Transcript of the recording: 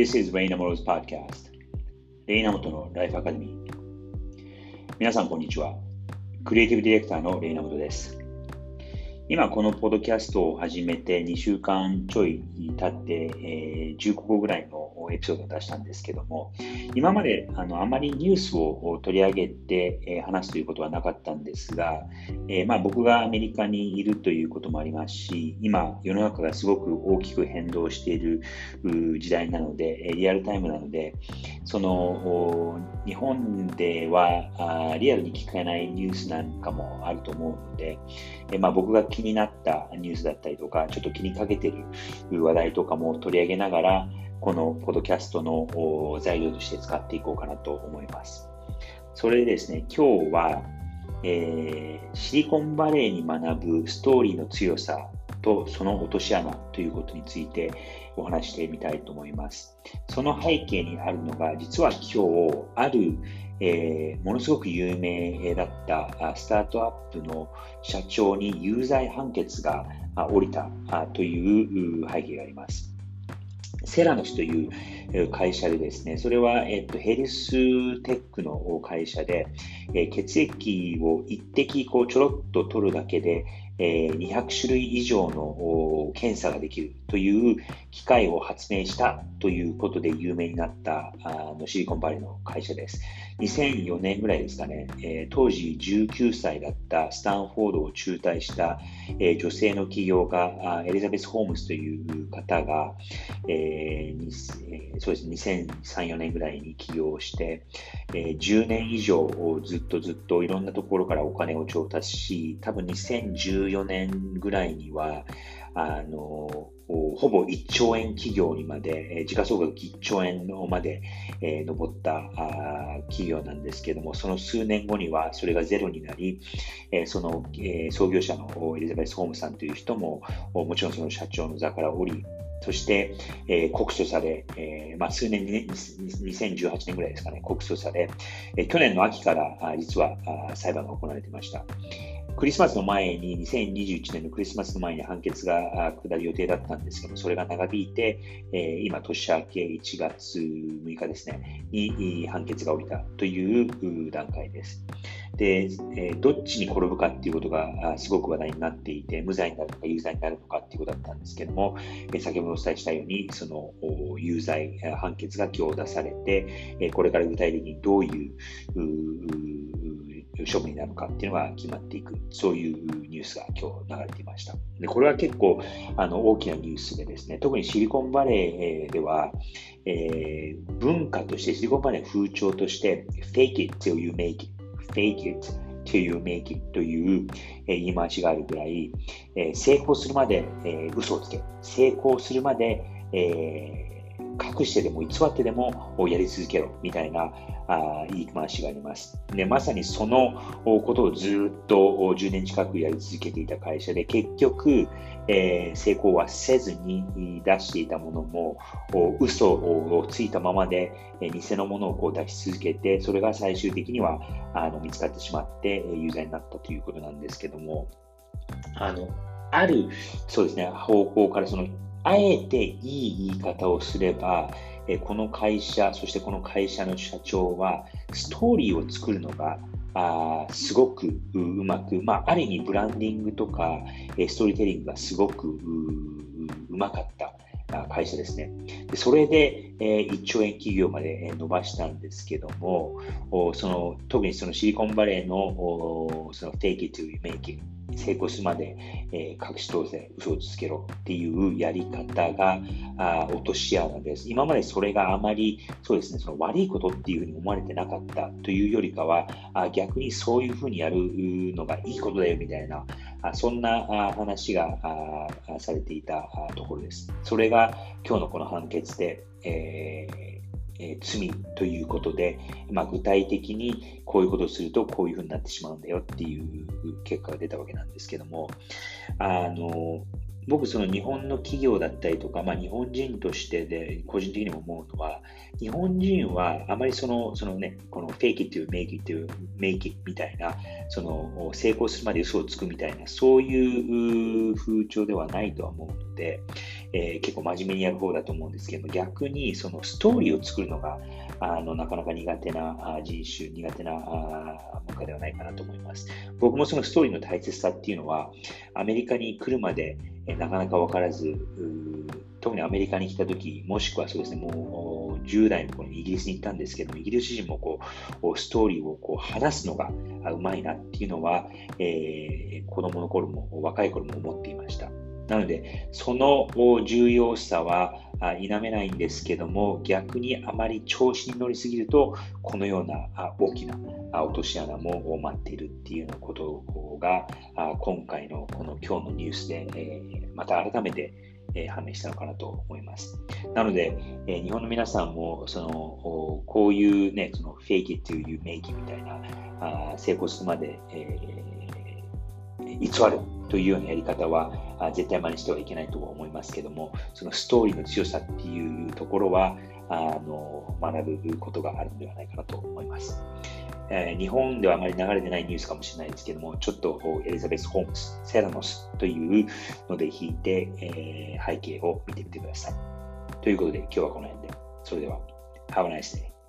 This is Raina Moro's podcast. レイナモトのライフアカデミー。皆さん、こんにちは。クリエイティブディレクターのレイナモトです。今このポッドキャストを始めて2週間ちょい経って、えー、15個ぐらいのエピソードを出したんですけども、今まであのあまりニュースを取り上げて、えー、話すということはなかったんですが、えー、まあ、僕がアメリカにいるということもありますし、今世の中がすごく大きく変動している時代なので、リアルタイムなので、その日本ではあリアルに聞かないニュースなんかもあると思うので、えまあ、僕が気気になったニュースだったりとか、ちょっと気にかけてる話題とかも取り上げながら、このポッドキャストの材料として使っていこうかなと思います。それでですね、今日は、えー、シリコンバレーに学ぶストーリーの強さとその落とし穴ということについてお話してみたいと思います。その背景にあるのが、実は今日、ある、えー、ものすごく有名だったスタートアップの社長に有罪判決が下りたという背景があります。セラノスという会社でですね、それは、えっと、ヘルステックの会社で、え、血液を一滴こうちょろっと取るだけで、200種類以上の検査ができるという機械を発明したということで有名になったあのシリコンバレーの会社です。2004年ぐらいですかね、え、当時19歳だったスタンフォードを中退した、え、女性の起業家、エリザベス・ホームズという方が、えー、そうです、2003、4年ぐらいに起業して、え、10年以上ずっとずっといろんなところからお金を調達し、多分2014年ぐらいには、あの、ほぼ1兆円企業にまで、時価総額1兆円のまで、えー、上ったあ企業なんですけれども、その数年後にはそれがゼロになり、えー、その、えー、創業者のエリザベス・ホームさんという人も、もちろんその社長の座から降り、そして、えー、告訴され、えーまあ、数年に、ね、2018年ぐらいですかね、告訴され、えー、去年の秋からあ実はあ裁判が行われていました。クリスマスの前に、2021年のクリスマスの前に判決が下る予定だったんですけど、それが長引いて、えー、今、年明け1月6日ですね、に判決が下りたという段階です。で、えー、どっちに転ぶかっていうことがすごく話題になっていて、無罪になるのか有罪になるのかっていうことだったんですけども、え、先ほどお伝えしたように、その有罪判決が今日出されて、え、これから具体的にどういう処分になるのかっていうのが決まっていく、そういうニュースが今日流れていました。でこれは結構あの大きなニュースでですね、特にシリコンバレーでは、えー、文化として、シリコンバレーの風潮として、fake it till you make it, fake it till you make it という、え、言い回しがあるぐらい、えー、成功するまで、えー、嘘をつけ、成功するまで、えー隠してでも偽ってでもやり続けろみたいなあ言い回しがあります。でまさにそのことをずっと10年近くやり続けていた会社で結局、えー、成功はせずに出していたものも嘘をついたままで、え偽のものをこう出し続けてそれが最終的にはあの見つかってしまって有罪になったということなんですけどもあのあるそうですね方向からそのあえていい言い方をすれば、えこの会社、そしてこの会社の社長は、ストーリーを作るのがあすごくうまく、まあ、ある意味ブランディングとか、えストーリーテリングがすごくうまかった会社ですね。でそれで、え、1兆円企業まで伸ばしたんですけども、その特にそのシリコンバレーのその Take it to make it 成功するまで、えー、隠し通せ、嘘をつけろっていうやり方があ落とし穴です。今までそれがあまりそうですね、その悪いことっていうふうに思われてなかったというよりかは、あ逆にそういうふうにやるのがいいことだよみたいな、あそんなあ話があされていたところです。それが今日のこの判決で、えーえ、罪ということで、まあ、具体的にこういうことをするとこういうふうになってしまうんだよっていう結果が出たわけなんですけども、あの僕、その日本の企業だったりとか、まあ、日本人としてで個人的にも思うのは、日本人はあまりその、そのね、この fake it to make it to make it みたいな、その成功するまで嘘をつくみたいな、そういう風潮ではないとは思うので、えー、結構真面目にやる方だと思うんですけど、逆にそのストーリーを作るのが、あのなかなか苦手な人種、苦手な文化ではないかなと思います。僕もそのストーリーの大切さっていうのは、アメリカに来るまで、えなかなか分からず、特にアメリカに来たとき、もしくはそうですね、もう10代の頃にイギリスに行ったんですけど、イギリス人もこうストーリーをこう話すのがうまいなっていうのは、えー、子供の頃も若い頃も思っていました。なので、その重要さは否めないんですけども、逆にあまり調子に乗りすぎると、このような大きな落とし穴も待っているっていうようなことが、今回のこの今日のニュースで、また改めて判明したのかなと思います。なので、日本の皆さんも、その、こういうね、その fake it till you make it みたいな、成功するまで、偽るというようなやり方は絶対真似してはいけないと思いますけども、そのストーリーの強さっていうところは、あの学ぶことがあるのではないかなと思います。え、日本ではあまり流れてないニュースかもしれないですけども、ちょっとエリザベス・ホームズ、セラノスというので引いて、えー、背景を見てみてください。ということで今日はこの辺で。それでは、Have a nice day.